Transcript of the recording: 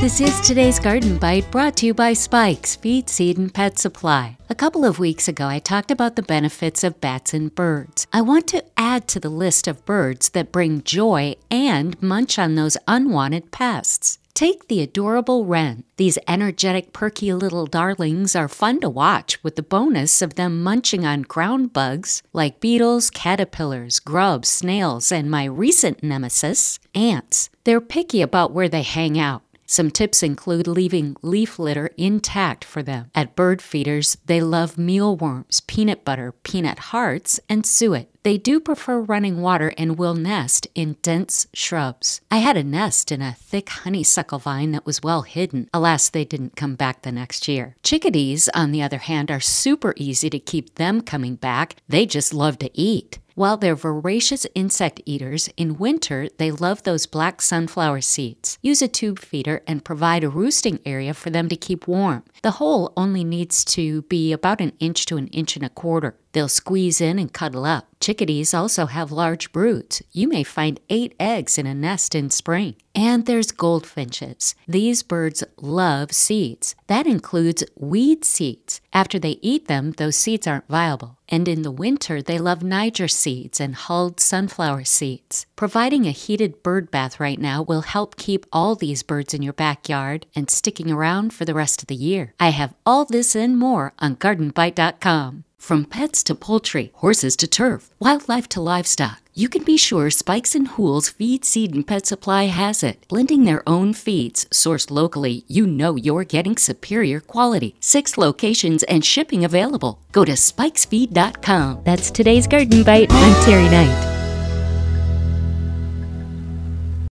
This is today's Garden Bite brought to you by Spikes, Feed, Seed, and Pet Supply. A couple of weeks ago, I talked about the benefits of bats and birds. I want to add to the list of birds that bring joy and munch on those unwanted pests. Take the adorable wren. These energetic, perky little darlings are fun to watch with the bonus of them munching on ground bugs like beetles, caterpillars, grubs, snails, and my recent nemesis, ants. They're picky about where they hang out. Some tips include leaving leaf litter intact for them. At bird feeders, they love mealworms, peanut butter, peanut hearts, and suet. They do prefer running water and will nest in dense shrubs. I had a nest in a thick honeysuckle vine that was well hidden. Alas, they didn't come back the next year. Chickadees, on the other hand, are super easy to keep them coming back. They just love to eat. While they're voracious insect eaters, in winter they love those black sunflower seeds. Use a tube feeder and provide a roosting area for them to keep warm. The hole only needs to be about an inch to an inch and a quarter. They'll squeeze in and cuddle up. Chickadees also have large broods. You may find eight eggs in a nest in spring. And there's goldfinches. These birds love seeds. That includes weed seeds. After they eat them, those seeds aren't viable. And in the winter, they love Niger seeds and hulled sunflower seeds. Providing a heated bird bath right now will help keep all these birds in your backyard and sticking around for the rest of the year. I have all this and more on gardenbite.com. From pets to poultry, horses to turf, wildlife to livestock, you can be sure Spikes and Hools Feed, Seed, and Pet Supply has it. Blending their own feeds, sourced locally, you know you're getting superior quality. Six locations and shipping available. Go to spikesfeed.com. That's today's Garden Bite. I'm Terry Knight.